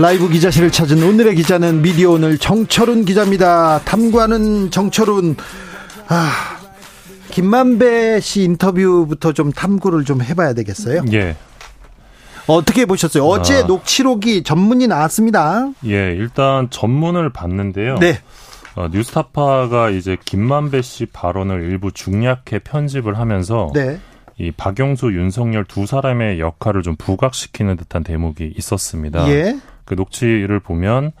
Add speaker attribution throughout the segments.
Speaker 1: 라이브 기자실을 찾은 오늘의 기자는 미디어 오늘 정철훈 기자입니다. 탐구하는 정철훈. 아, 김만배 씨 인터뷰부터 좀 탐구를 좀 해봐야 되겠어요.
Speaker 2: 예.
Speaker 1: 어떻게 보셨어요? 어제
Speaker 2: 아.
Speaker 1: 녹취록이 전문이 나왔습니다.
Speaker 2: 예, 일단 전문을 봤는데요.
Speaker 1: 네.
Speaker 2: 어, 뉴스타파가 이제 김만배 씨 발언을 일부 중략해 편집을 하면서
Speaker 1: 네.
Speaker 2: 이 박영수, 윤석열 두 사람의 역할을 좀 부각시키는 듯한 대목이 있었습니다.
Speaker 1: 예.
Speaker 2: 그 녹취를 보면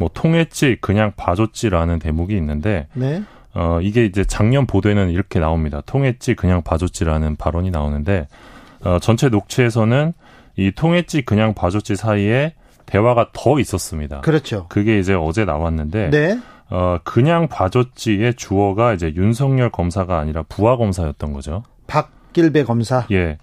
Speaker 2: 뭐 통했지 그냥 봐줬지라는 대목이 있는데
Speaker 1: 네.
Speaker 2: 어 이게 이제 작년 보도에는 이렇게 나옵니다. 통했지 그냥 봐줬지라는 발언이 나오는데 어 전체 녹취에서는 이 통했지 그냥 봐줬지 사이에 대화가 더 있었습니다.
Speaker 1: 그렇죠.
Speaker 2: 그게 이제 어제 나왔는데
Speaker 1: 네.
Speaker 2: 어 그냥 봐줬지의 주어가 이제 윤석열 검사가 아니라 부하 검사였던 거죠.
Speaker 1: 박길배 검사.
Speaker 2: 예.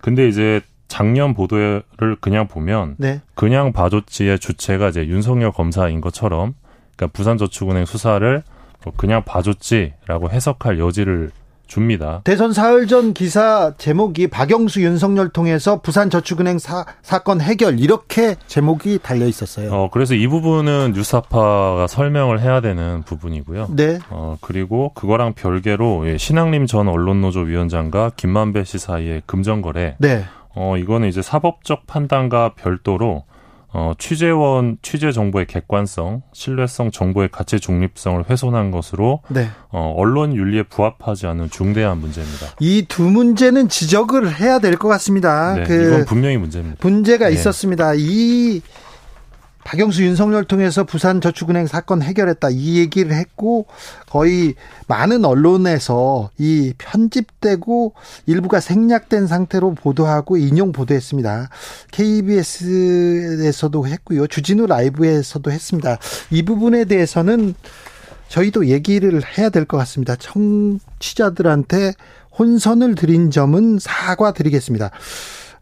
Speaker 2: 근데 이제 작년 보도를 그냥 보면
Speaker 1: 네.
Speaker 2: 그냥 봐줬지의 주체가 이제 윤석열 검사인 것처럼 그러니까 부산저축은행 수사를 뭐 그냥 봐줬지라고 해석할 여지를 줍니다.
Speaker 1: 대선 사흘 전 기사 제목이 박영수 윤석열 통해서 부산저축은행 사, 사건 해결 이렇게 제목이 달려 있었어요.
Speaker 2: 어 그래서 이 부분은 뉴스타파가 설명을 해야 되는 부분이고요.
Speaker 1: 네.
Speaker 2: 어 그리고 그거랑 별개로 예, 신앙림 전 언론노조 위원장과 김만배 씨 사이의 금전거래
Speaker 1: 네.
Speaker 2: 어, 이거는 이제 사법적 판단과 별도로 어, 취재원 취재 정보의 객관성, 신뢰성, 정보의 가치 중립성을 훼손한 것으로
Speaker 1: 네.
Speaker 2: 어, 언론 윤리에 부합하지 않는 중대한 문제입니다.
Speaker 1: 이 두 문제는 지적을 해야 될 것 같습니다.
Speaker 2: 네,
Speaker 1: 그
Speaker 2: 이건 분명히 문제입니다.
Speaker 1: 문제가
Speaker 2: 네.
Speaker 1: 있었습니다. 이 박영수 윤석열 통해서 부산 저축은행 사건 해결했다 이 얘기를 했고 거의 많은 언론에서 이 편집되고 일부가 생략된 상태로 보도하고 인용 보도했습니다. KBS에서도 했고요. 주진우 라이브에서도 했습니다. 이 부분에 대해서는 저희도 얘기를 해야 될 것 같습니다. 청취자들한테 혼선을 드린 점은 사과드리겠습니다.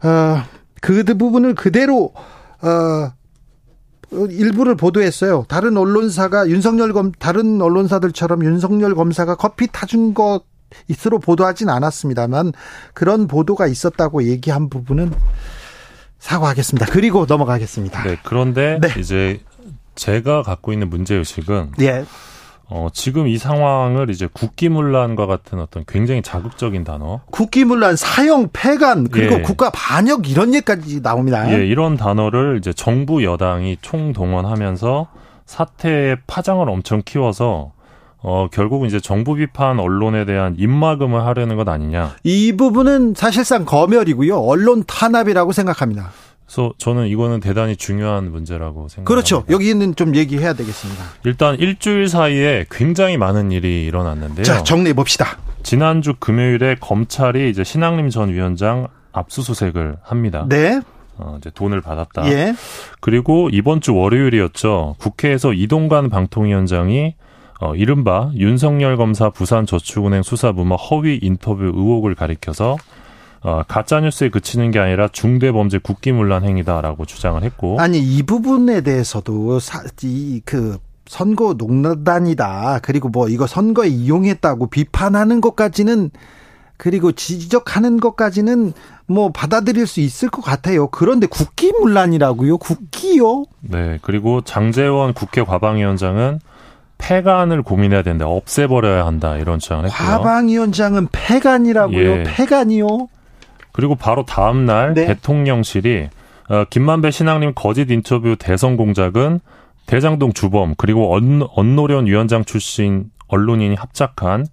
Speaker 1: 어, 그 부분을 그대로 어, 일부를 보도했어요. 다른 언론사가 윤석열 검 다른 언론사들처럼 윤석열 검사가 커피 타준 것으로 보도하진 않았습니다만 그런 보도가 있었다고 얘기한 부분은 사과하겠습니다. 그리고 넘어가겠습니다.
Speaker 2: 네, 그런데
Speaker 1: 네.
Speaker 2: 이제 제가 갖고 있는 문제 의식은
Speaker 1: 예.
Speaker 2: 어, 지금 이 상황을 이제 국기문란과 같은 어떤 굉장히 자극적인 단어,
Speaker 1: 국기문란, 사형, 폐간, 그리고
Speaker 2: 예.
Speaker 1: 국가 반역 이런 얘기까지 나옵니다.
Speaker 2: 예, 이런 단어를 이제 정부 여당이 총동원하면서 사태의 파장을 엄청 키워서 어, 결국은 이제 정부 비판 언론에 대한 입막음을 하려는 것 아니냐.
Speaker 1: 이 부분은 사실상 검열이고요. 언론 탄압이라고 생각합니다.
Speaker 2: 그래서 저는 이거는 대단히 중요한 문제라고 생각합니다.
Speaker 1: 그렇죠. 여기는 좀 얘기해야 되겠습니다.
Speaker 2: 일단 일주일 사이에 굉장히 많은 일이 일어났는데요.
Speaker 1: 자, 정리해 봅시다.
Speaker 2: 지난주 금요일에 검찰이 이제 신학림 전 위원장 압수수색을 합니다.
Speaker 1: 네.
Speaker 2: 어, 이제 돈을 받았다.
Speaker 1: 예.
Speaker 2: 그리고 이번 주 월요일이었죠. 국회에서 이동관 방통위원장이 어, 이른바 윤석열 검사 부산저축은행 수사부마 허위 인터뷰 의혹을 가리켜서 어, 가짜 뉴스에 그치는 게 아니라 중대 범죄 국기문란 행위다라고 주장을 했고
Speaker 1: 아니 이 부분에 대해서도 이그 선거 농단이다. 그리고 뭐 이거 선거에 이용했다고 비판하는 것까지는 그리고 지적하는 것까지는 뭐 받아들일 수 있을 것 같아요. 그런데 국기문란이라고요? 국기요?
Speaker 2: 네 그리고 장재원 국회 과방위원장은 폐간을 고민해야 된다, 없애버려야 한다 이런 주장을 했고요.
Speaker 1: 과방위원장은 폐간이라고요?
Speaker 2: 예.
Speaker 1: 폐간이요?
Speaker 2: 그리고 바로 다음 날
Speaker 1: 네.
Speaker 2: 대통령실이 어, 김만배 신앙님 거짓 인터뷰 대선 공작은 대장동 주범 그리고 언, 언노련 위원장 출신 언론인이 합작한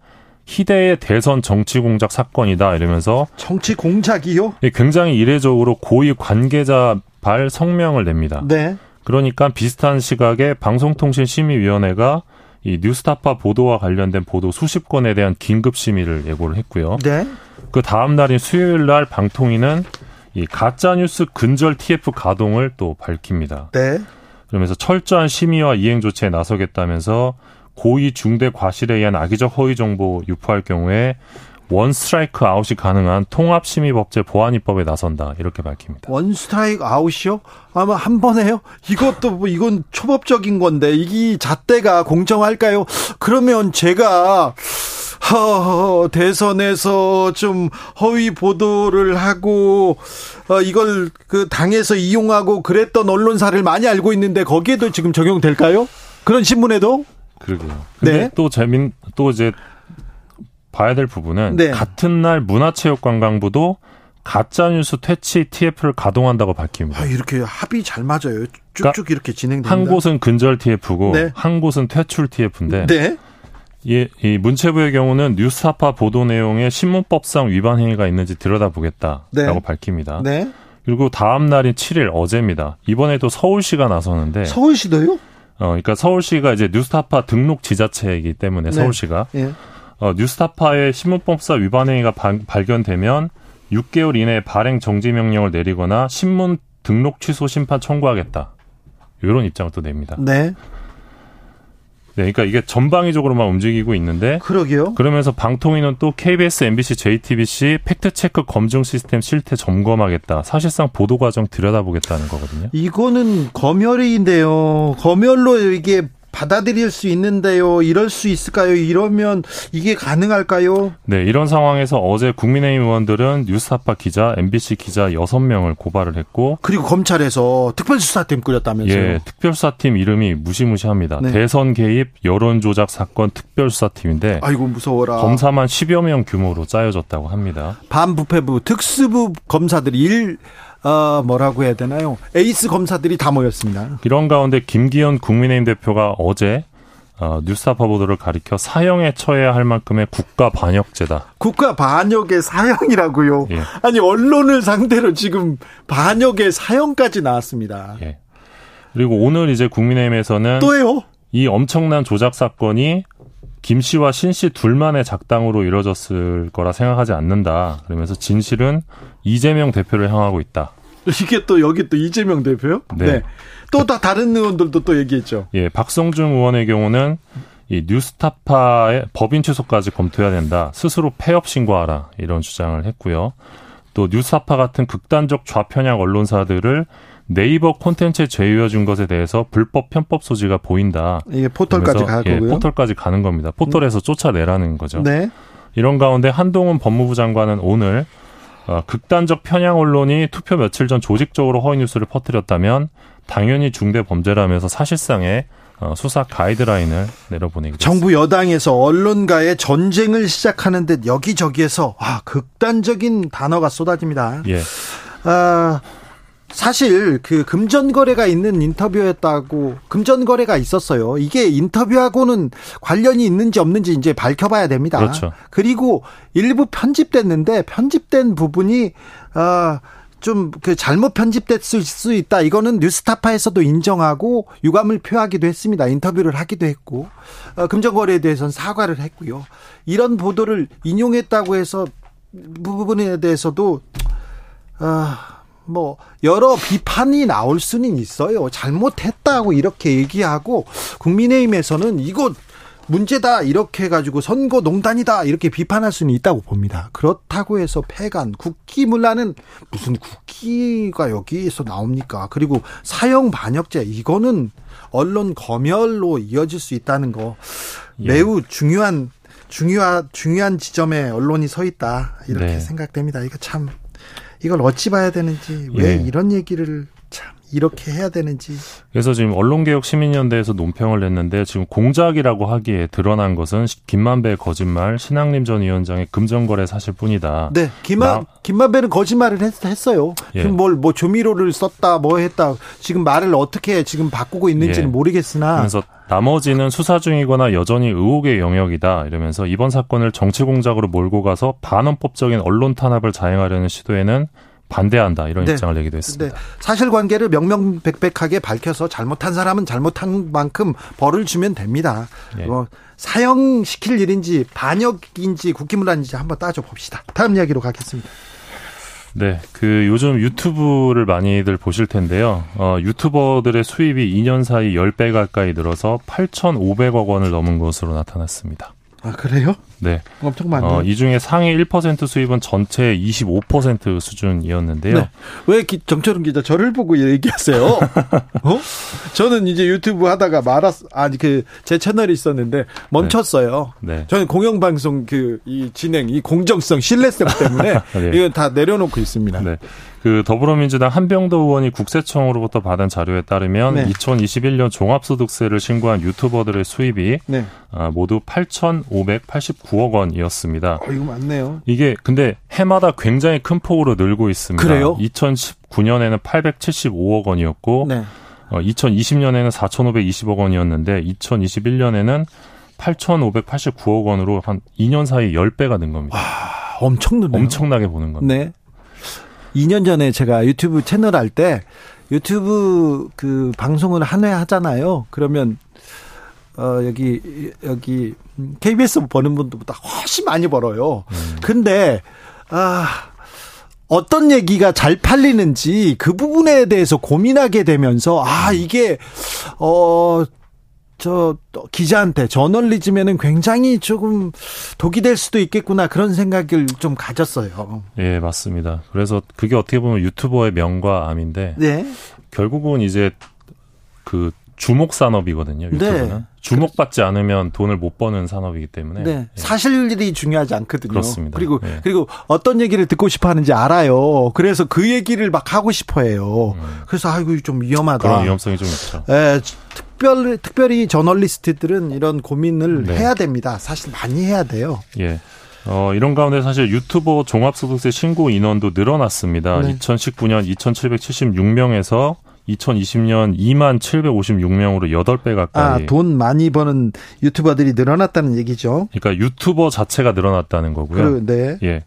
Speaker 2: 희대의 대선 정치 공작 사건이다 이러면서
Speaker 1: 정치 공작이요?
Speaker 2: 굉장히 이례적으로 고위 관계자 발 성명을 냅니다.
Speaker 1: 네.
Speaker 2: 그러니까 비슷한 시각에 방송통신심의위원회가 이 뉴스타파 보도와 관련된 보도 수십 건에 대한 긴급 심의를 예고를 했고요.
Speaker 1: 네.
Speaker 2: 그 다음 날인 수요일 날 방통위는 이 가짜 뉴스 근절 TF 가동을 또 밝힙니다.
Speaker 1: 네.
Speaker 2: 그러면서 철저한 심의와 이행 조치에 나서겠다면서 고의 중대 과실에 의한 악의적 허위 정보 유포할 경우에 원 스트라이크 아웃이 가능한 통합심의법제 보안입법에 나선다 이렇게 밝힙니다.
Speaker 1: 원 스트라이크 아웃이요? 아마 한 번에요? 이것도 뭐 이건 초법적인 건데 이게 잣대가 공정할까요? 그러면 제가 허, 대선에서 좀 허위 보도를 하고 어, 이걸 그 당에서 이용하고 그랬던 언론사를 많이 알고 있는데 거기에도 지금 적용될까요? 그런 신문에도?
Speaker 2: 그러게요.
Speaker 1: 네.
Speaker 2: 또 재민 또 이제 봐야 될 부분은
Speaker 1: 네.
Speaker 2: 같은 날 문화체육관광부도 가짜 뉴스 퇴치 TF를 가동한다고 밝힙니다.
Speaker 1: 아, 이렇게 합이 잘 맞아요. 쭉쭉
Speaker 2: 그러니까
Speaker 1: 이렇게 진행됩니다.
Speaker 2: 한 곳은 근절 TF고
Speaker 1: 네.
Speaker 2: 한 곳은 퇴출 TF인데
Speaker 1: 네.
Speaker 2: 이, 이 문체부의 경우는 뉴스타파 보도 내용에 신문법상 위반 행위가 있는지 들여다보겠다라고
Speaker 1: 네.
Speaker 2: 밝힙니다.
Speaker 1: 네.
Speaker 2: 그리고 다음 날인 7일 어제입니다. 이번에도 서울시가 나섰는데
Speaker 1: 서울시도요?
Speaker 2: 어 그러니까 서울시가 이제 뉴스타파 등록 지자체이기 때문에
Speaker 1: 네.
Speaker 2: 서울시가
Speaker 1: 예.
Speaker 2: 어, 뉴스타파의 신문법상 위반 행위가 바- 발견되면 6개월 이내에 발행 정지 명령을 내리거나 신문 등록 취소 심판 청구하겠다. 이런 입장을 또 냅니다.
Speaker 1: 네.
Speaker 2: 네, 그러니까 이게 전방위적으로만 움직이고 있는데
Speaker 1: 그러게요.
Speaker 2: 그러면서 방통위는 또 KBS, MBC, JTBC 팩트 체크 검증 시스템 실태 점검하겠다. 사실상 보도 과정 들여다보겠다는 거거든요.
Speaker 1: 이거는 검열인데요. 검열로 이게 받아들일 수 있는데요. 이럴 수 있을까요? 이러면 이게 가능할까요?
Speaker 2: 네, 이런 상황에서 어제 국민의힘 의원들은 뉴스타파 기자, MBC 기자 6명을 고발을 했고
Speaker 1: 그리고 검찰에서 특별수사팀 꾸렸다면서요.
Speaker 2: 예, 특별수사팀 이름이 무시무시합니다.
Speaker 1: 네.
Speaker 2: 대선 개입 여론 조작 사건 특별수사팀인데
Speaker 1: 아이고 무서워라.
Speaker 2: 검사만 10여 명 규모로 짜여졌다고 합니다.
Speaker 1: 반부패부 특수부 검사들이 일 어, 뭐라고 해야 되나요? 에이스 검사들이 다 모였습니다.
Speaker 2: 이런 가운데 김기현 국민의힘 대표가 어제 어, 뉴스타파 보도를 가리켜 사형에 처해야 할 만큼의 국가 반역죄다.
Speaker 1: 국가 반역의 사형이라고요.
Speaker 2: 예.
Speaker 1: 아니 언론을 상대로 지금 반역의 사형까지 나왔습니다.
Speaker 2: 예. 그리고 오늘 이제 국민의힘에서는
Speaker 1: 또요?
Speaker 2: 이 엄청난 조작 사건이 김 씨와 신 씨 둘만의 작당으로 이뤄졌을 거라 생각하지 않는다. 그러면서 진실은 이재명 대표를 향하고 있다.
Speaker 1: 이게 또 여기 또 이재명 대표요?
Speaker 2: 네.
Speaker 1: 또다 다른 의원들도 또 얘기했죠.
Speaker 2: 예, 박성중 의원의 경우는 이 뉴스타파의 법인 취소까지 검토해야 된다. 스스로 폐업 신고하라. 이런 주장을 했고요. 또 뉴스타파 같은 극단적 좌편향 언론사들을 네이버 콘텐츠에 제휴해 준 것에 대해서 불법 편법 소지가 보인다.
Speaker 1: 이게 포털까지 갈
Speaker 2: 예. 포털까지 가는 겁니다. 포털에서 쫓아내라는 거죠.
Speaker 1: 네.
Speaker 2: 이런 가운데 한동훈 법무부 장관은 오늘 어, 극단적 편향 언론이 투표 며칠 전 조직적으로 허위 뉴스를 퍼뜨렸다면 당연히 중대 범죄라면서 사실상의 어, 수사 가이드라인을 내려보내기도
Speaker 1: 정부 여당에서 언론가의 전쟁을 시작하는 듯 여기저기에서 와 극단적인 단어가 쏟아집니다.
Speaker 2: 예,
Speaker 1: 아, 사실 그 금전 거래가 있는 인터뷰였다고 금전 거래가 있었어요. 이게 인터뷰하고는 관련이 있는지 없는지 이제 밝혀봐야 됩니다.
Speaker 2: 그렇죠.
Speaker 1: 그리고 일부 편집됐는데 편집된 부분이 아. 좀그 잘못 편집됐을 수 있다. 이거는 뉴스타파에서도 인정하고 유감을 표하기도 했습니다. 인터뷰를 하기도 했고 어, 금전거래에 대해서는 사과를 했고요. 이런 보도를 인용했다고 해서 부분에 대해서도 아, 뭐 여러 비판이 나올 수는 있어요. 잘못했다고 이렇게 얘기하고 국민의힘에서는 이거 문제다 이렇게 해가지고 선거 농단이다 이렇게 비판할 수는 있다고 봅니다. 그렇다고 해서 폐간 국기 문란은 무슨 국기가 여기에서 나옵니까? 그리고 사형 반역죄 이거는 언론 검열로 이어질 수 있다는 거
Speaker 2: 예.
Speaker 1: 매우 중요한 중요한 중요한 지점에 언론이 서 있다 이렇게
Speaker 2: 네.
Speaker 1: 생각됩니다. 이거 참 이걸 어찌 봐야 되는지 왜
Speaker 2: 예.
Speaker 1: 이런 얘기를 참 이렇게 해야 되는지.
Speaker 2: 그래서 지금 언론개혁 시민연대에서 논평을 냈는데 지금 공작이라고 하기에 드러난 것은 김만배의 거짓말, 신학림 전 위원장의 금전거래 사실뿐이다.
Speaker 1: 네, 김만 나, 김만배는 거짓말을 했, 어요 예. 뭘뭐 조미료를 썼다, 뭐 했다. 지금 말을 어떻게 지금 바꾸고 있는지는 예. 모르겠으나.
Speaker 2: 그래서 나머지는 수사 중이거나 여전히 의혹의 영역이다 이러면서 이번 사건을 정치 공작으로 몰고 가서 반헌법적인 언론 탄압을 자행하려는 시도에는 반대한다 이런 네. 입장을 내기도 했습니다. 네.
Speaker 1: 사실관계를 명명백백하게 밝혀서 잘못한 사람은 잘못한 만큼 벌을 주면 됩니다. 예. 뭐 사형시킬 일인지 반역인지 국기문란인지 한번 따져 봅시다. 다음 이야기로 가겠습니다.
Speaker 2: 네, 그 요즘 유튜브를 많이들 보실 텐데요. 어, 유튜버들의 수입이 2년 사이 10배 가까이 늘어서 8,500억 원을 넘은 것으로 나타났습니다.
Speaker 1: 아, 그래요?
Speaker 2: 네.
Speaker 1: 엄청 많네요. 어,
Speaker 2: 이 중에 상위 1% 수입은 전체 25% 수준이었는데요. 네.
Speaker 1: 왜 기, 정철은 기자 저를 보고 얘기하세요? 어? 저는 이제 유튜브 하다가 말았, 아니, 그, 제 채널이 있었는데 멈췄어요. 네. 네. 저는 공영방송 그, 이 진행, 이 공정성, 신뢰성 때문에 네. 이건 다 내려놓고 있습니다. 네.
Speaker 2: 그 더불어민주당 한병도 의원이 국세청으로부터 받은 자료에 따르면 네. 2021년 종합소득세를 신고한 유튜버들의 수입이 네. 아, 모두 8,589억 원이었습니다.
Speaker 1: 어, 이거 많네요.
Speaker 2: 이게 근데 해마다 굉장히 큰 폭으로 늘고 있습니다. 그래요? 2019년에는 875억 원이었고 네. 어, 2020년에는 4,520억 원이었는데 2021년에는 8,589억 원으로 한 2년 사이 10배가 는 겁니다.
Speaker 1: 와, 엄청 는
Speaker 2: 엄청나게 보는 겁니다. 네.
Speaker 1: 2년 전에 제가 유튜브 채널 할 때 유튜브 그 방송을 한 회 하잖아요. 그러면 어 여기 여기 KBS 버는 분들보다 훨씬 많이 벌어요. 음. 근데 아 어떤 얘기가 잘 팔리는지 그 부분에 대해서 고민하게 되면서 아 이게 어 저 기자한테 저널리즘에는 굉장히 조금 독이 될 수도 있겠구나 그런 생각을 좀 가졌어요.
Speaker 2: 예, 맞습니다. 그래서 그게 어떻게 보면 유튜버의 명과 암인데 네. 결국은 이제 그 주목 산업이거든요. 유튜브는 네. 주목받지 않으면 돈을 못 버는 산업이기 때문에 네. 예.
Speaker 1: 사실들이 중요하지 않거든요.
Speaker 2: 그렇습니다.
Speaker 1: 그리고 네. 그리고 어떤 얘기를 듣고 싶어 하는지 알아요. 그래서 그 얘기를 막 하고 싶어해요. 음. 그래서 아이고 좀 위험하다.
Speaker 2: 그런 위험성이 좀 있죠.
Speaker 1: 예, 특별 특별히 저널리스트들은 이런 고민을 네. 해야 됩니다. 사실 많이 해야 돼요.
Speaker 2: 예. 어, 이런 가운데 사실 유튜버 종합소득세 신고 인원도 늘어났습니다. 네. 2019년 2,776명에서 2020년 2만 756명으로 8배 가까이.
Speaker 1: 아, 돈 많이 버는 유튜버들이 늘어났다는 얘기죠.
Speaker 2: 그러니까 유튜버 자체가 늘어났다는 거고요.
Speaker 1: 그, 네.
Speaker 2: 예.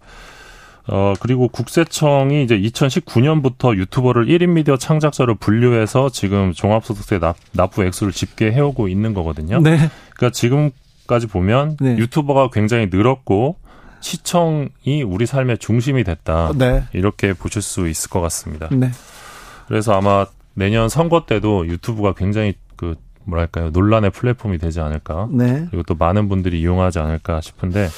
Speaker 2: 어, 그리고 국세청이 이제 2019년부터 유튜버를 1인 미디어 창작자로 분류해서 지금 종합소득세 납, 납부 액수를 집계해오고 있는 거거든요. 네. 그러니까 지금까지 보면 네. 유튜버가 굉장히 늘었고 시청이 우리 삶의 중심이 됐다. 네. 이렇게 보실 수 있을 것 같습니다. 네. 그래서 아마 내년 선거 때도 유튜브가 굉장히 그 뭐랄까요 논란의 플랫폼이 되지 않을까. 네. 그리고 또 많은 분들이 이용하지 않을까 싶은데.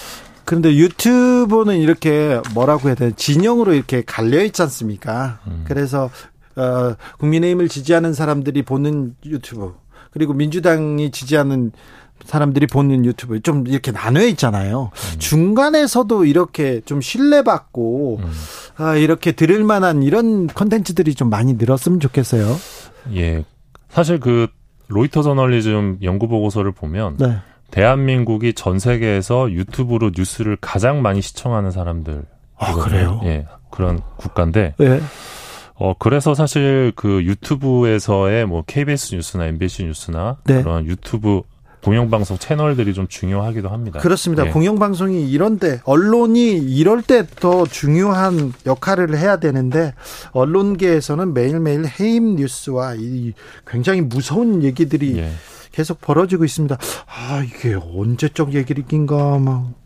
Speaker 1: 그런데 유튜브는 이렇게 뭐라고 해야 되나 진영으로 이렇게 갈려 있지 않습니까? 음. 그래서 어, 국민의힘을 지지하는 사람들이 보는 유튜브 그리고 민주당이 지지하는 사람들이 보는 유튜브 좀 이렇게 나눠 있잖아요. 음. 중간에서도 이렇게 좀 신뢰받고 음. 아, 이렇게 들을 만한 이런 컨텐츠들이 좀 많이 늘었으면 좋겠어요.
Speaker 2: 예. 사실 그 로이터 저널리즘 연구 보고서를 보면 네. 대한민국이 전 세계에서 유튜브로 뉴스를 가장 많이 시청하는 사람들.
Speaker 1: 아, 그래요?
Speaker 2: 예. 그런 국가인데. 네. 어, 그래서 사실 그 유튜브에서의 뭐 KBS 뉴스나 MBC 뉴스나 네. 그런 유튜브 공영방송 채널들이 좀 중요하기도 합니다.
Speaker 1: 그렇습니다. 네. 공영방송이 이런데 언론이 이럴 때 더 중요한 역할을 해야 되는데 언론계에서는 매일매일 해임 뉴스와 이 굉장히 무서운 얘기들이 네. 계속 벌어지고 있습니다. 아 이게 언제적 얘기인가 막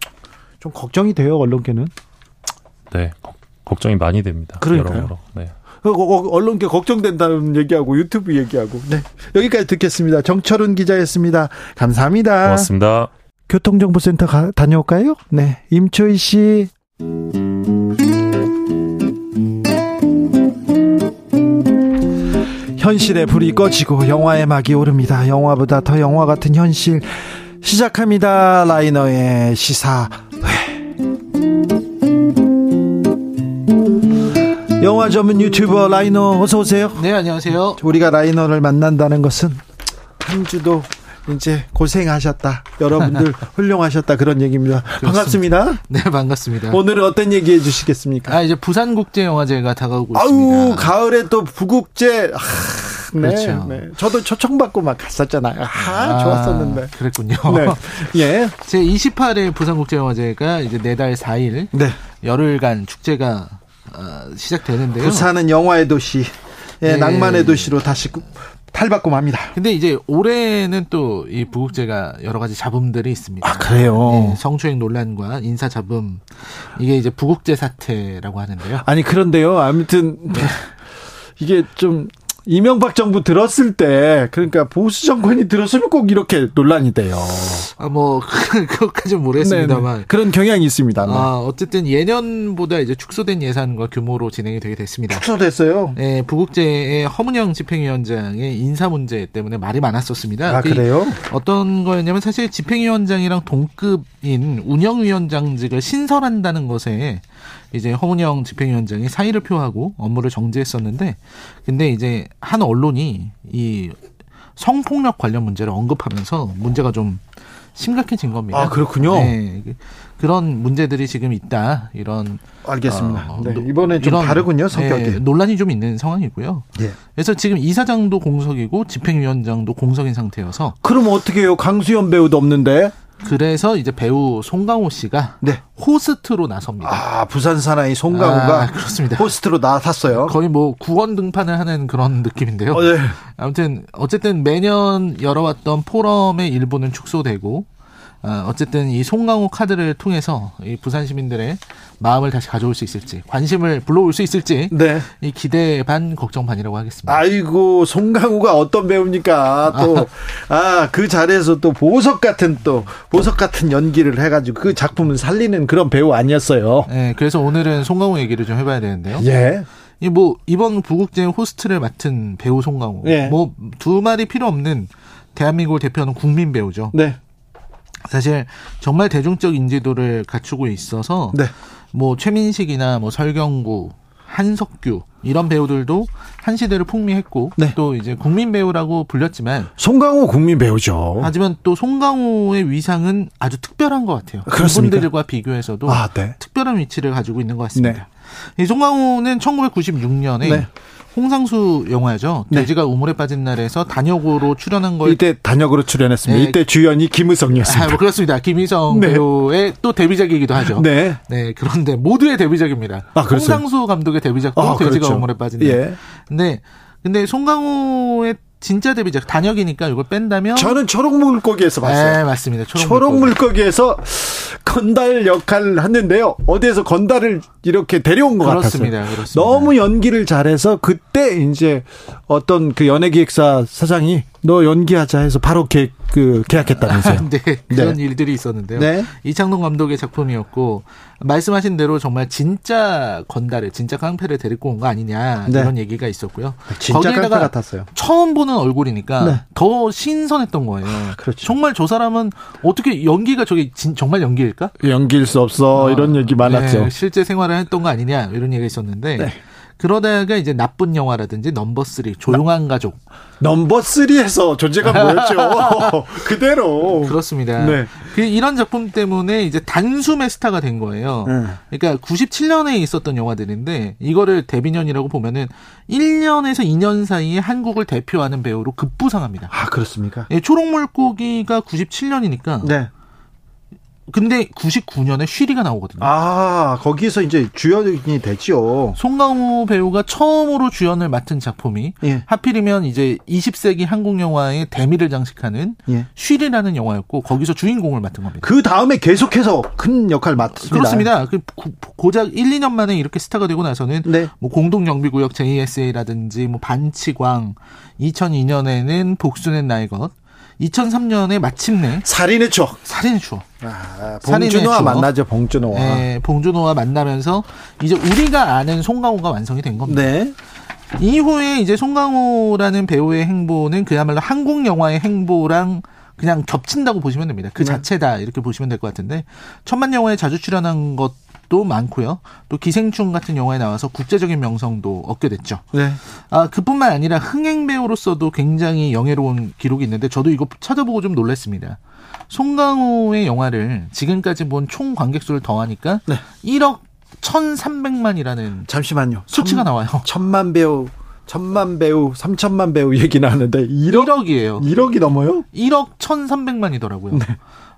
Speaker 1: 좀 걱정이 돼요 언론계는.
Speaker 2: 네, 걱정이 많이 됩니다.
Speaker 1: 그러니까요. 네. 그, 언론계 걱정된다는 얘기하고 유튜브 얘기하고. 네. 여기까지 듣겠습니다. 정철은 기자였습니다. 감사합니다.
Speaker 2: 고맙습니다.
Speaker 1: 교통정보센터 가, 다녀올까요? 네. 임초희 씨. 현실의 불이 꺼지고 영화의 막이 오릅니다. 영화보다 더 영화 같은 현실. 시작합니다. 라이너의 시사 영화 전문 유튜버 라이너 어서 오세요.
Speaker 3: 네, 안녕하세요.
Speaker 1: 우리가 라이너를 만난다는 것은 한 주도 이제 고생하셨다. 여러분들 훌륭하셨다 그런 얘기입니다. 반갑습니다.
Speaker 3: 네, 반갑습니다.
Speaker 1: 오늘은 어떤 얘기 해주시겠습니까?
Speaker 3: 아, 이제 부산국제영화제가 다가오고
Speaker 1: 아우,
Speaker 3: 있습니다.
Speaker 1: 가을에 또 부국제. 아, 네,
Speaker 3: 그렇죠.
Speaker 1: 네. 저도 초청받고 막 갔었잖아요. 아, 좋았었는데.
Speaker 3: 그랬군요.
Speaker 1: 네. 예.
Speaker 3: 제 28일 부산국제영화제가 이제 내달 4일
Speaker 1: 네.
Speaker 3: 열흘간 축제가 어, 시작되는데요.
Speaker 1: 부산은 영화의 도시, 예,
Speaker 3: 네.
Speaker 1: 낭만의 도시로 다시 구- 탈바꿈합니다.
Speaker 3: 근데 이제 올해는 또 이 부국제가 여러 가지 잡음들이 있습니다.
Speaker 1: 아, 그래요?
Speaker 3: 네, 성추행 논란과 인사 잡음 이게 이제 부국제 사태라고 하는데요.
Speaker 1: 아니 그런데요. 아무튼
Speaker 3: 네.
Speaker 1: 이게 좀 이명박 정부 들었을 때 그러니까 보수 정권이 들었으면 꼭 이렇게 논란이 돼요.
Speaker 3: 아, 뭐 그것까지는 모르겠습니다만
Speaker 1: 네, 네. 그런 경향이 있습니다. 네.
Speaker 3: 아, 어쨌든 예년보다 이제 축소된 예산과 규모로 진행이 되게 됐습니다.
Speaker 1: 축소됐어요.
Speaker 3: 네, 부국제의 허문영 집행위원장의 인사 문제 때문에 말이 많았었습니다. 아그
Speaker 1: 그래요?
Speaker 3: 어떤 거였냐면 사실 집행위원장이랑 동급인 운영위원장직을 신설한다는 것에 이제 허문영 집행위원장이 사의를 표하고 업무를 정지했었는데 근데 이제 한 언론이 이 성폭력 관련 문제를 언급하면서 문제가 좀 심각해진 겁니다.
Speaker 1: 아 그렇군요.
Speaker 3: 네, 그- 그런 문제들이 지금 있다. 이런
Speaker 1: 알겠습니다.
Speaker 3: 어,
Speaker 1: 네,
Speaker 3: 노-
Speaker 1: 이번에 좀
Speaker 3: 이런,
Speaker 1: 다르군요 성격이.
Speaker 3: 예, 논란이 좀 있는 상황이고요.
Speaker 1: 예.
Speaker 3: 그래서 지금 이사장도 공석이고 집행위원장도 공석인 상태여서
Speaker 1: 그럼 어떻게 해요? 강수연 배우도 없는데.
Speaker 3: 그래서 이제 배우 송강호 씨가
Speaker 1: 네.
Speaker 3: 호스트로 나섭니다.
Speaker 1: 아 부산 사나이 송강호가
Speaker 3: 아, 그렇습니다.
Speaker 1: 호스트로 나섰어요.
Speaker 3: 거의 뭐 구원 등판을 하는 그런 느낌인데요.
Speaker 1: 어, 네.
Speaker 3: 아무튼 어쨌든 매년 열어왔던 포럼의 일부는 축소되고 아, 어쨌든 이 송강호 카드를 통해서 이 부산 시민들의 마음을 다시 가져올 수 있을지 관심을 불러올 수 있을지
Speaker 1: 네.
Speaker 3: 이 기대 반 걱정 반이라고 하겠습니다.
Speaker 1: 아이고 송강호가 어떤 배우입니까? 또 아그 자리에서 또 보석 같은 또 보석 같은 연기를 해가지고 그 작품을 살리는 그런 배우 아니었어요.
Speaker 3: 네, 그래서 오늘은 송강호 얘기를 좀 해봐야 되는데요.
Speaker 1: 예.
Speaker 3: 이뭐 이번 부국제 호스트를 맡은 배우 송강호,
Speaker 1: 예.
Speaker 3: 뭐두 말이 필요 없는 대한민국을 대표하는 국민 배우죠.
Speaker 1: 네.
Speaker 3: 사실 정말 대중적 인지도를 갖추고 있어서
Speaker 1: 네.
Speaker 3: 뭐 최민식이나 뭐 설경구, 한석규 이런 배우들도 한 시대를 풍미했고
Speaker 1: 네.
Speaker 3: 또 이제 국민 배우라고 불렸지만
Speaker 1: 송강호 국민 배우죠.
Speaker 3: 하지만 또 송강호의 위상은 아주 특별한 것 같아요.
Speaker 1: 그렇습니까?
Speaker 3: 그분들과 비교해서도
Speaker 1: 아, 네.
Speaker 3: 특별한 위치를 가지고 있는 것 같습니다. 이 송강호는 1996년에
Speaker 1: 네.
Speaker 3: 홍상수 영화죠.
Speaker 1: 네.
Speaker 3: 돼지가 우물에 빠진 날에서 단역으로 출연한 걸
Speaker 1: 이때 단역으로 출연했습니다.
Speaker 3: 네.
Speaker 1: 이때 주연이 김우성이었습니다.
Speaker 3: 아, 뭐 그렇습니다. 김희성
Speaker 1: 네.
Speaker 3: 배우의 또 데뷔작이기도 하죠.
Speaker 1: 네.
Speaker 3: 네, 그런데 모두의 데뷔작입니다.
Speaker 1: 아?
Speaker 3: 홍상수 감독의 데뷔작도
Speaker 1: 아,
Speaker 3: 돼지가
Speaker 1: 그렇죠.
Speaker 3: 우물에 빠진 날.
Speaker 1: 예.
Speaker 3: 근데 근데 송강호의 진짜 데뷔작 단역이니까 이걸 뺀다면
Speaker 1: 저는 초록 물고기에서 봤어요.
Speaker 3: 네, 맞습니다. 초록,
Speaker 1: 초록
Speaker 3: 물고기.
Speaker 1: 물고기 에서 건달 역할을 했는데요. 어디에서 건달을 이렇게 데려온 것
Speaker 3: 그렇습니다.
Speaker 1: 같았어요.
Speaker 3: 그렇습니다.
Speaker 1: 너무 연기를 잘해서 그때 이제 어떤 그 연예기획사 사장이 너 연기하자 해서 바로 계, 그 계약했다면서요.
Speaker 3: 네, 그런 일들이 있었는데요.
Speaker 1: 네.
Speaker 3: 이창동 감독의 작품이었고 말씀하신 대로 정말 진짜 건달을 진짜 깡패를 데리고 온 거 아니냐
Speaker 1: 네.
Speaker 3: 이런 얘기가 있었고요.
Speaker 1: 진짜 깡패
Speaker 3: 거기에다가
Speaker 1: 같았어요.
Speaker 3: 처음 보는 얼굴이니까
Speaker 1: 네. 아,
Speaker 3: 더 신선했던 거예요.
Speaker 1: 그렇죠.
Speaker 3: 정말 저 사람은 어떻게 연기가 저게 진- 정말 연기일까?
Speaker 1: 연기일 수 없어 이런 얘기 많았죠.
Speaker 3: 네, 실제 생활을 했던 거 아니냐 이런 얘기가 있었는데
Speaker 1: 네.
Speaker 3: 그러다가 이제 나쁜 영화라든지 넘버 쓰리 조용한 가족
Speaker 1: 넘버 3에서 존재감 보였죠. 그대로.
Speaker 3: 그렇습니다.
Speaker 1: 네.
Speaker 3: 그 이런 작품 때문에 이제 단숨에 스타가 된 거예요.
Speaker 1: 음.
Speaker 3: 그러니까 97년에 있었던 영화들인데 이거를 데뷔년이라고 보면은 1년에서 2년 사이에 한국을 대표하는 배우로 급부상합니다.
Speaker 1: 아 그렇습니까?
Speaker 3: 예, 초록물고기가 97년이니까
Speaker 1: 네.
Speaker 3: 근데 99년에 쉬리가 나오거든요.
Speaker 1: 아 거기서 이제 주연이 됐죠.
Speaker 3: 송강호 배우가 처음으로 주연을 맡은 작품이
Speaker 1: 예.
Speaker 3: 하필이면 이제 20세기 한국 영화의 대미를 장식하는
Speaker 1: 예.
Speaker 3: 쉬리라는 영화였고 거기서 주인공을 맡은 겁니다.
Speaker 1: 그 다음에 계속해서 큰 역할 맡습니다.
Speaker 3: 그렇습니다. 그 고- 고작 1, 2년 만에 이렇게 스타가 되고 나서는
Speaker 1: 네.
Speaker 3: 뭐 공동경비구역 JSA라든지 뭐 반치광, 2002년에는 복수는 나의 것, 2003년에 마침내
Speaker 1: 살인의 추억.
Speaker 3: 살인의 추억.
Speaker 1: 아, 봉준호와. 만나죠. 봉준호와.
Speaker 3: 예, 봉준호와 만나면서 이제 우리가 아는 송강호가 완성이 된 겁니다.
Speaker 1: 네.
Speaker 3: 이후에 이제 송강호라는 배우의 행보는 그야말로 한국 영화의 행보랑 그냥 겹친다고 보시면 됩니다. 그
Speaker 1: 네.
Speaker 3: 자체다 이렇게 보시면 될 것 같은데 천만 영화에 자주 출연한 것 또 많고요. 또 기생충 같은 영화에 나와서 국제적인 명성도 얻게 됐죠.
Speaker 1: 네.
Speaker 3: 아, 그뿐만 아니라 흥행 배우로서도 굉장히 영예로운 기록이 있는데 저도 이거 찾아보고 좀 놀랐습니다. 송강호의 영화를 지금까지 본 총 관객수를 더하니까
Speaker 1: 네.
Speaker 3: 1억 1,300만이라는
Speaker 1: 잠시만요.
Speaker 3: 수치가
Speaker 1: 천-
Speaker 3: 나와요.
Speaker 1: 천만 배우, 천만 배우, 삼천만 배우 얘기 나왔는데 1억
Speaker 3: 1억 이에요.
Speaker 1: 1억이 넘어요?
Speaker 3: 1억 1,300만이더라고요.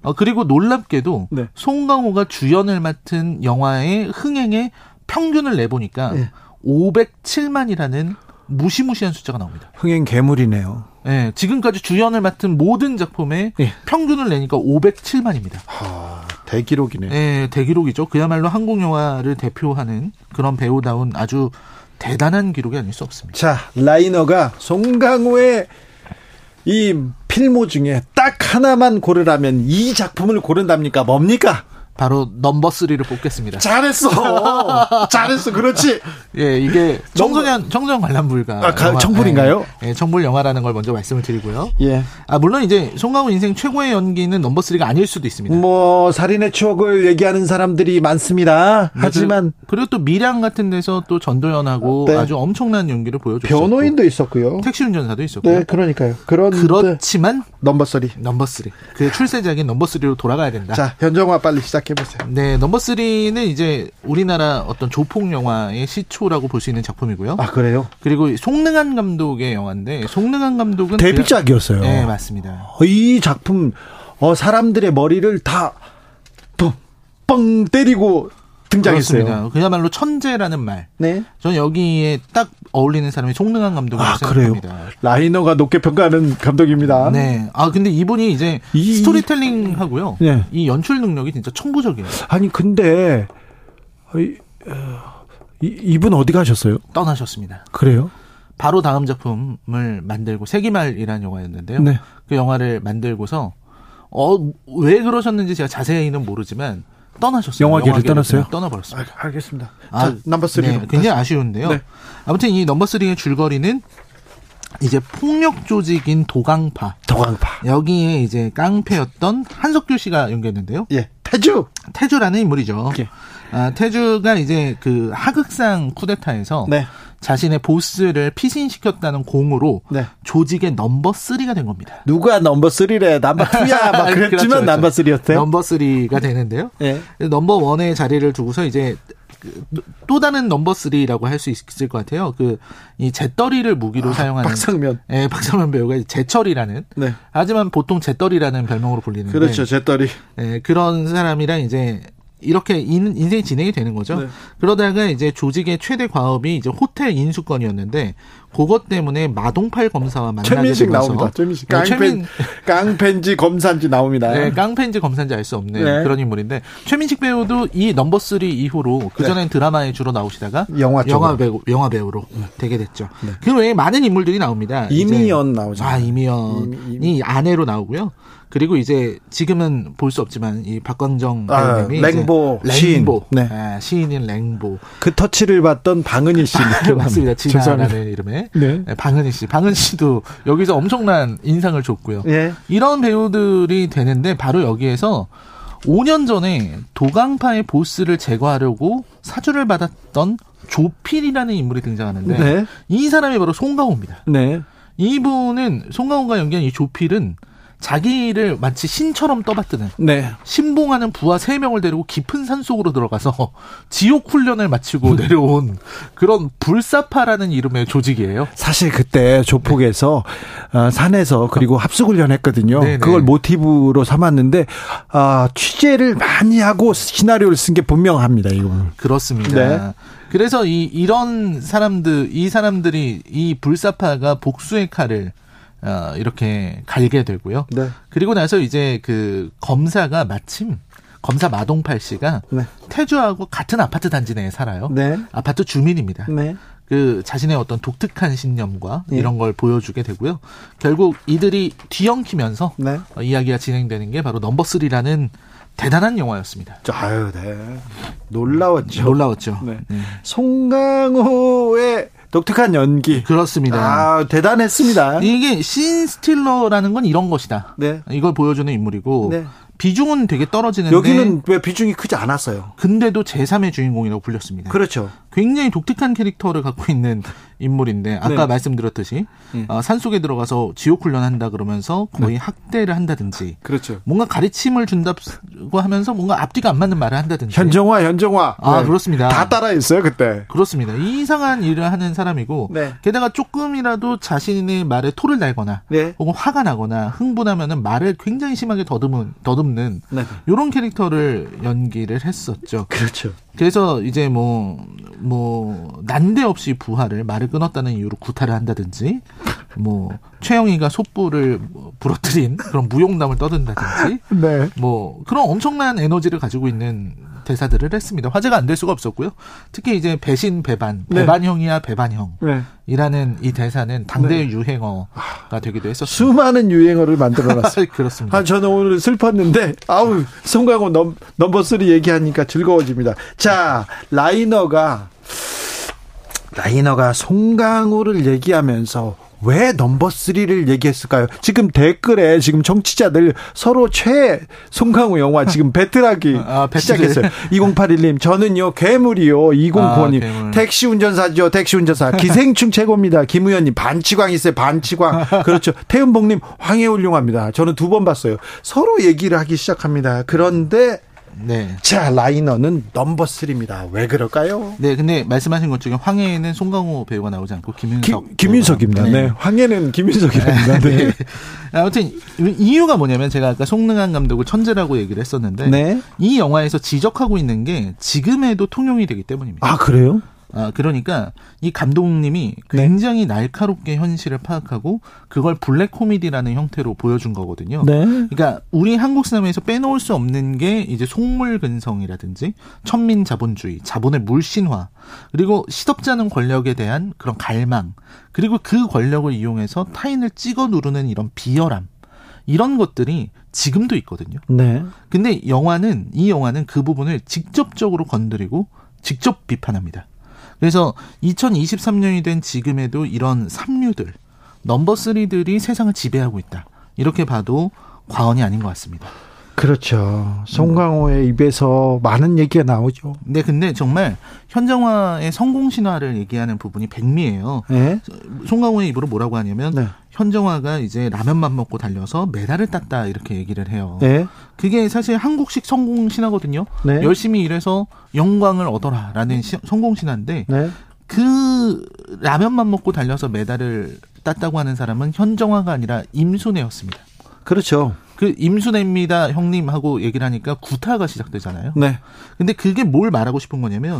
Speaker 3: 어, 그리고 놀랍게도
Speaker 1: 네.
Speaker 3: 송강호가 주연을 맡은 영화의 흥행의 평균을 내보니까
Speaker 1: 네.
Speaker 3: 507만이라는 무시무시한 숫자가 나옵니다.
Speaker 1: 흥행 괴물이네요.
Speaker 3: 예, 지금까지 주연을 맡은 모든 작품의
Speaker 1: 예.
Speaker 3: 평균을 내니까 507만입니다.
Speaker 1: 아, 대기록이네.
Speaker 3: 예, 대기록이죠. 그야말로 한국 영화를 대표하는 그런 배우다운 아주 대단한 기록이 아닐 수 없습니다.
Speaker 1: 자, 라이너가 송강호의 이 필모 중에 딱 하나만 고르라면 이 작품을 고른답니까? 뭡니까?
Speaker 3: 바로 넘버 3를 뽑겠습니다.
Speaker 1: 잘했어. 잘했어. 그렇지.
Speaker 3: 예, 이게 청소년 청소년 관람 불가.
Speaker 1: 아, 가-
Speaker 3: 영화-
Speaker 1: 청불인가요?
Speaker 3: 예, 예, 청불 영화라는 걸 먼저 말씀을 드리고요.
Speaker 1: 예.
Speaker 3: 아, 물론 이제 송강호 인생 최고의 연기는 넘버 3가 아닐 수도 있습니다.
Speaker 1: 뭐 살인의 추억을 얘기하는 사람들이 많습니다. 하지만
Speaker 3: 그리고 또 밀양 같은 데서 또 전도연하고
Speaker 1: 네.
Speaker 3: 아주 엄청난 연기를 보여줬고
Speaker 1: 변호인도 있었고요.
Speaker 3: 택시 운전사도 있었고요.
Speaker 1: 네, 그러니까요. 그런데
Speaker 3: 그렇지만
Speaker 1: 넘버 3.
Speaker 3: 넘버 3. 그 출세작인 넘버 3로 돌아가야 된다.
Speaker 1: 자, 현정화 빨리 시작 해 보세요.
Speaker 3: 네, 넘버 3는 이제 우리나라 어떤 조폭 영화의 시초라고 볼 수 있는 작품이고요.
Speaker 1: 아, 그래요?
Speaker 3: 그리고 송능한 감독의 영화인데 송능한 감독은
Speaker 1: 데뷔작이었어요.
Speaker 3: 그냥- 네, 맞습니다.
Speaker 1: 어, 이 작품 어, 사람들의 머리를 다 뻥, 뻥 때리고 등장했어요.
Speaker 3: 그렇습니다. 그야말로 천재라는 말.
Speaker 1: 네.
Speaker 3: 저는 여기에 딱 어울리는 사람이 송능한 감독이라고
Speaker 1: 아, 그래요.
Speaker 3: 생각합니다.
Speaker 1: 라이너가 높게 평가하는 감독입니다.
Speaker 3: 네. 아 근데 이분이 이제
Speaker 1: 이-
Speaker 3: 스토리텔링 하고요.
Speaker 1: 네.
Speaker 3: 이 연출 능력이 진짜 천부적이에요.
Speaker 1: 아니 근데 어, 이, 어, 이, 이분 어디 가셨어요?
Speaker 3: 떠나셨습니다.
Speaker 1: 그래요?
Speaker 3: 바로 다음 작품을 만들고 세기말이라는 영화였는데요.
Speaker 1: 네.
Speaker 3: 그 영화를 만들고서 어 왜 그러셨는지 제가 자세히는 모르지만 떠나셨어요.
Speaker 1: 영화계를
Speaker 3: 영화계를
Speaker 1: 떠났어요?
Speaker 3: 떠나버렸습니다.
Speaker 1: 아, 알겠습니다.
Speaker 3: 아,
Speaker 1: 자, 넘버 3로.
Speaker 3: 네, 굉장히 아쉬운데요.
Speaker 1: 네.
Speaker 3: 아무튼 이 넘버 3의 줄거리는 이제 폭력 조직인 도강파
Speaker 1: 도강파.
Speaker 3: 여기에 이제 깡패였던 한석규 씨가 연기했는데요.
Speaker 1: 예. 태주.
Speaker 3: 태주라는 인물이죠.
Speaker 1: 예.
Speaker 3: 아, 태주가 이제 그 하극상 쿠데타에서
Speaker 1: 네.
Speaker 3: 자신의 보스를 피신시켰다는 공으로
Speaker 1: 네.
Speaker 3: 조직의 넘버 3가 된 겁니다.
Speaker 1: 누가 넘버 3래? 넘버 2야. 막 그랬지만
Speaker 3: 그렇죠, 그렇죠.
Speaker 1: 넘버 3였대.
Speaker 3: 넘버 3가 되는데요.
Speaker 1: 예.
Speaker 3: 넘버 1의 자리를 두고서 이제 그또 다른 넘버 3라고 할 수 있을 것 같아요. 그이 재떨이를 무기로 사용하는
Speaker 1: 아, 박상면.
Speaker 3: 예, 박상면 배우가 제철이라는
Speaker 1: 네.
Speaker 3: 하지만 보통 재떨이라는 별명으로 불리는데
Speaker 1: 그렇죠. 재떨이.
Speaker 3: 예, 그런 사람이랑 이제 이렇게 인, 인생이 진행이 되는 거죠.
Speaker 1: 네.
Speaker 3: 그러다가 이제 조직의 최대 과업이 이제 호텔 인수권이었는데 그것 때문에 마동팔 검사와 만나게
Speaker 1: 최민식
Speaker 3: 되면서
Speaker 1: 나옵니다. 최민식.
Speaker 3: 네,
Speaker 1: 깡패,
Speaker 3: 최민
Speaker 1: 깡패인지 검사인지 나옵니다.
Speaker 3: 네, 깡패인지 검사인지 알 수 없는
Speaker 1: 네.
Speaker 3: 그런 인물인데 최민식 배우도 이 넘버 3 이후로 그 전엔 드라마에 주로 나오시다가
Speaker 1: 영화.
Speaker 3: 영화 배우 영화 배우로 되게 됐죠. 그 외에 많은 인물들이 나옵니다.
Speaker 1: 이미연 나오죠.
Speaker 3: 아 이미연이
Speaker 1: 이미-
Speaker 3: 아내로 나오고요. 그리고 이제 지금은 볼 수 없지만 이 박광정
Speaker 1: 아,
Speaker 3: 배우님이
Speaker 1: 랭보
Speaker 3: 이제
Speaker 1: 시인.
Speaker 3: 랭보
Speaker 1: 네.
Speaker 3: 아, 시인인 랭보
Speaker 1: 그 터치를 받던 방은희 씨.
Speaker 3: 맞습니다.
Speaker 1: 죄송합니다.
Speaker 3: 진아라는 이름의
Speaker 1: 네.
Speaker 3: 네, 방은희 씨. 방은 씨도 여기서 엄청난 인상을 줬고요.
Speaker 1: 예.
Speaker 3: 이런 배우들이 되는데 바로 여기에서 5년 전에 도강파의 보스를 제거하려고 사주를 받았던 조필이라는 인물이 등장하는데
Speaker 1: 네.
Speaker 3: 이 사람이 바로 송강호입니다.
Speaker 1: 네.
Speaker 3: 이분은 송강호가 연기한 이 조필은 자기를 마치 신처럼 떠받드는
Speaker 1: 네.
Speaker 3: 신봉하는 부하 3명을 데리고 깊은 산 속으로 들어가서 지옥 훈련을 마치고 내려온 그런 불사파라는 이름의 조직이에요.
Speaker 1: 사실 그때 조폭에서 어, 산에서 그리고 합숙 훈련 했거든요.
Speaker 3: 네네.
Speaker 1: 그걸 모티브로 삼았는데 아, 취재를 많이 하고 시나리오를 쓴 게 분명합니다. 이거는.
Speaker 3: 그렇습니다.
Speaker 1: 네.
Speaker 3: 그래서 이 이런 사람들 이 사람들이 이 불사파가 복수의 칼을 어, 이렇게 갈게 되고요.
Speaker 1: 네.
Speaker 3: 그리고 나서 이제 그 검사가 마침 검사 마동팔 씨가
Speaker 1: 네.
Speaker 3: 태주하고 같은 아파트 단지 내에 살아요.
Speaker 1: 네.
Speaker 3: 아파트 주민입니다.
Speaker 1: 네.
Speaker 3: 그 자신의 어떤 독특한 신념과
Speaker 1: 예.
Speaker 3: 이런 걸 보여주게 되고요. 결국 이들이 뒤엉키면서
Speaker 1: 네.
Speaker 3: 어, 이야기가 진행되는 게 바로 넘버 3라는 대단한 영화였습니다.
Speaker 1: 아유, 네. 놀라웠죠.
Speaker 3: 놀라웠죠.
Speaker 1: 네.
Speaker 3: 네.
Speaker 1: 송강호의 독특한 연기.
Speaker 3: 그렇습니다.
Speaker 1: 아, 대단했습니다.
Speaker 3: 이게 신 스틸러라는 건 이런 것이다.
Speaker 1: 네.
Speaker 3: 이걸 보여주는 인물이고
Speaker 1: 네.
Speaker 3: 비중은 되게 떨어지는데
Speaker 1: 여기는 왜 비중이 크지 않았어요?
Speaker 3: 근데도 제3의 주인공이라고 불렸습니다.
Speaker 1: 그렇죠.
Speaker 3: 굉장히 독특한 캐릭터를 갖고 있는 인물인데 아까
Speaker 1: 네.
Speaker 3: 말씀드렸듯이
Speaker 1: 음.
Speaker 3: 어, 산속에 들어가서 지옥 훈련한다 그러면서 거의 학대를 한다든지
Speaker 1: 그렇죠.
Speaker 3: 뭔가 가르침을 준다고 하면서 뭔가 앞뒤가 안 맞는 말을 한다든지
Speaker 1: 현정화, 현정화.
Speaker 3: 아
Speaker 1: 네.
Speaker 3: 그렇습니다.
Speaker 1: 다 따라했어요 그때.
Speaker 3: 그렇습니다. 이상한 일을 하는 사람이고
Speaker 1: 네.
Speaker 3: 게다가 조금이라도 자신의 말에 토를 달거나
Speaker 1: 네.
Speaker 3: 혹은 화가 나거나 흥분하면은 말을 굉장히 심하게 더듬은 더듬는
Speaker 1: 네.
Speaker 3: 이런 캐릭터를 연기를 했었죠.
Speaker 1: 그렇죠.
Speaker 3: 그래서 이제 뭐, 뭐, 난데없이 부하를 말을 끊었다는 이유로 구타를 한다든지, 뭐, 최영희가 솥불을 뭐 부러뜨린 그런 무용담을 떠든다든지,
Speaker 1: 네.
Speaker 3: 뭐, 그런 엄청난 에너지를 가지고 있는 대사들을 했습니다. 화제가 안 될 수가 없었고요. 특히 이제 배신, 배반,
Speaker 1: 네.
Speaker 3: 배반형이야, 배반형.
Speaker 1: 네.
Speaker 3: 이라는 이 대사는 당대 의 유행어가 되기도 했었습니다.
Speaker 1: 수많은 유행어를 만들어놨어요.
Speaker 3: 그렇습니다.
Speaker 1: 아, 저는 오늘 슬펐는데, 아우, 송강호 넘, 넘버 쓰리 얘기하니까 즐거워집니다. 자, 라이너가, 라이너가 송강호를 얘기하면서 왜 넘버 쓰리를 얘기했을까요? 지금 댓글에 지금 청취자들 서로 최 송강호 영화 지금 battle하기
Speaker 3: 아, battle을.
Speaker 1: 시작했어요. 2081님, 저는요, 괴물이요. 2095님,
Speaker 3: 아, 괴물.
Speaker 1: 택시 운전사죠. 택시 운전사. 기생충 최고입니다. 김우현님, 반칙왕 있어요. 반칙왕. 그렇죠. 태은봉님, 황해 훌륭합니다. 저는 두 번 봤어요. 서로 얘기를 하기 시작합니다. 그런데,
Speaker 3: 네.
Speaker 1: 자, 라이너는 넘버 쓰리입니다 왜 그럴까요?
Speaker 3: 네, 근데 말씀하신 것 중에 황해에는 송강호 배우가 나오지 않고 김윤석.
Speaker 1: 김, 김윤석입니다.
Speaker 3: 배우가
Speaker 1: 네. 황해는 김윤석이랍니다. 네.
Speaker 3: 네. 아무튼 이유가 뭐냐면 제가 아까 송능한 감독을 천재라고 얘기를 했었는데
Speaker 1: 네.
Speaker 3: 이 영화에서 지적하고 있는 게 지금에도 통용이 되기 때문입니다.
Speaker 1: 아, 그래요?
Speaker 3: 아, 그러니까 이 감독님이
Speaker 1: 네.
Speaker 3: 굉장히 날카롭게 현실을 파악하고 그걸 블랙 코미디라는 형태로 보여준 거거든요.
Speaker 1: 네.
Speaker 3: 그러니까 우리 한국 시네마에서 빼놓을 수 없는 게 이제 속물 근성이라든지 천민 자본주의, 자본의 물신화, 그리고 시덥지 않은 권력에 대한 그런 갈망, 그리고 그 권력을 이용해서 타인을 찍어 누르는 이런 비열함, 이런 것들이 지금도 있거든요.
Speaker 1: 네.
Speaker 3: 근데 영화는 이 영화는 그 부분을 직접적으로 건드리고 직접 비판합니다. 그래서 2023년이 된 지금에도 이런 삼류들, 넘버 3들이 세상을 지배하고 있다. 이렇게 봐도 과언이 아닌 것 같습니다.
Speaker 1: 그렇죠. 송강호의 입에서 많은 얘기가 나오죠.
Speaker 3: 네, 근데 정말 현정화의 성공 신화를 얘기하는 부분이 백미예요.
Speaker 1: 네.
Speaker 3: 송강호의 입으로 뭐라고 하냐면
Speaker 1: 네.
Speaker 3: 현정화가 이제 라면만 먹고 달려서 메달을 땄다 이렇게 얘기를 해요.
Speaker 1: 네.
Speaker 3: 그게 사실 한국식 성공 신화거든요.
Speaker 1: 네.
Speaker 3: 열심히 일해서 영광을 얻어라라는 시- 성공 신화인데
Speaker 1: 네.
Speaker 3: 그 라면만 먹고 달려서 메달을 땄다고 하는 사람은 현정화가 아니라 임순애였습니다.
Speaker 1: 그렇죠.
Speaker 3: 그 임순애입니다 형님 하고 얘기를 하니까 구타가 시작되잖아요.
Speaker 1: 네.
Speaker 3: 근데 그게 뭘 말하고 싶은 거냐면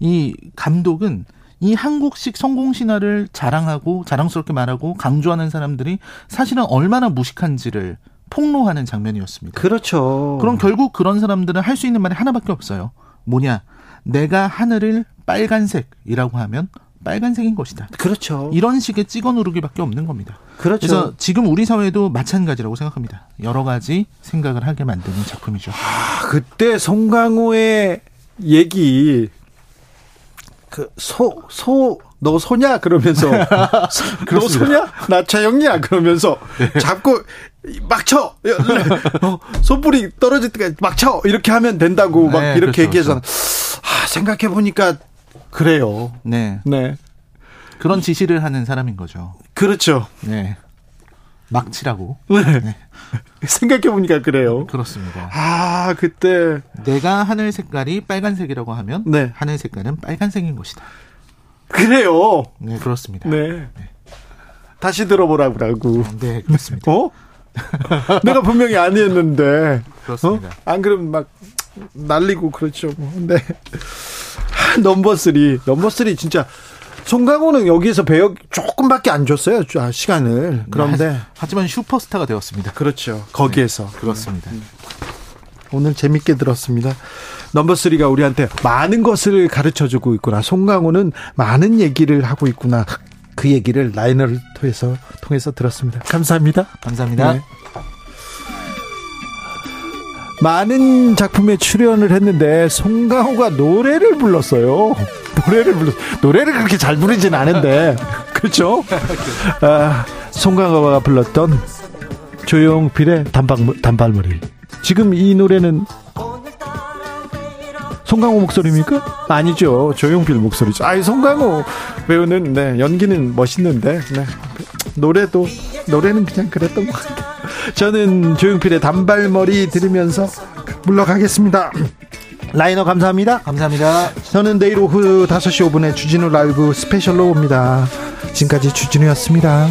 Speaker 3: 이 감독은 이 한국식 성공 신화를 자랑하고 자랑스럽게 말하고 강조하는 사람들이 사실은 얼마나 무식한지를 폭로하는 장면이었습니다.
Speaker 1: 그렇죠.
Speaker 3: 그럼 결국 그런 사람들은 할 수 있는 말이 하나밖에 없어요. 뭐냐? 내가 하늘을 빨간색이라고 하면 빨간색인 것이다.
Speaker 1: 그렇죠.
Speaker 3: 이런 식의 찍어 누르기밖에 없는 겁니다.
Speaker 1: 그렇죠.
Speaker 3: 그래서 지금 우리 사회도 마찬가지라고 생각합니다. 여러 가지 생각을 하게 만드는 작품이죠.
Speaker 1: 아, 그때 송강호의 얘기 그 소 소 너 소냐 그러면서 너 소냐 나 차영이야 그러면서 잡고 막 쳐 어, 소불이 떨어질 때까지 막 쳐 이렇게 하면 된다고 막
Speaker 3: 네,
Speaker 1: 이렇게
Speaker 3: 그렇죠,
Speaker 1: 얘기해서 아 생각해 보니까 그래요
Speaker 3: 네.
Speaker 1: 네
Speaker 3: 그런 지시를 하는 사람인 거죠.
Speaker 1: 그렇죠
Speaker 3: 네. 막치라고.
Speaker 1: 네 생각해 보니까 그래요
Speaker 3: 그렇습니다.
Speaker 1: 아 그때
Speaker 3: 내가 하늘 색깔이 빨간색이라고 하면
Speaker 1: 네.
Speaker 3: 하늘 색깔은 빨간색인 것이다.
Speaker 1: 그래요
Speaker 3: 네, 그렇습니다.
Speaker 1: 네 다시 들어보라고
Speaker 3: 네, 그렇습니다.
Speaker 1: 어? 내가 분명히 아니었는데.
Speaker 3: 그렇습니다.
Speaker 1: 어? 안 그러면 막 날리고 그렇죠. 뭐. 네. 넘버 쓰리. 넘버 쓰리 진짜 송강호는 여기에서 배역 조금밖에 안 줬어요. 아, 시간을. 그런데
Speaker 3: 하- 하지만 슈퍼스타가 되었습니다.
Speaker 1: 그렇죠. 거기에서
Speaker 3: 그렇습니다.
Speaker 1: 오늘 재밌게 들었습니다. 넘버 쓰리가 우리한테 많은 것을 가르쳐 주고 있구나. 송강호는 많은 얘기를 하고 있구나. 그 얘기를 라이너를 통해서 통해서 들었습니다. 감사합니다.
Speaker 3: 감사합니다.
Speaker 1: 네. 많은 작품에 출연을 했는데 송강호가 노래를 불렀어요. 노래를 불렀 노래를 그렇게 잘 부르진 않은데 그렇죠? 아, 송강호가 불렀던 조용필의 단발 단발머리 지금 이 노래는 송강호 목소리입니까? 아니죠. 조용필 목소리죠. 아이, 송강호 배우는, 네, 연기는 멋있는데, 네. 노래도, 노래는 그냥 그랬던 것 같아요. 저는 조용필의 단발머리 들으면서 물러가겠습니다. 라이너 감사합니다.
Speaker 3: 감사합니다.
Speaker 1: 저는 내일 오후 5시 5분에 주진우 라이브 스페셜로 옵니다. 지금까지 주진우였습니다.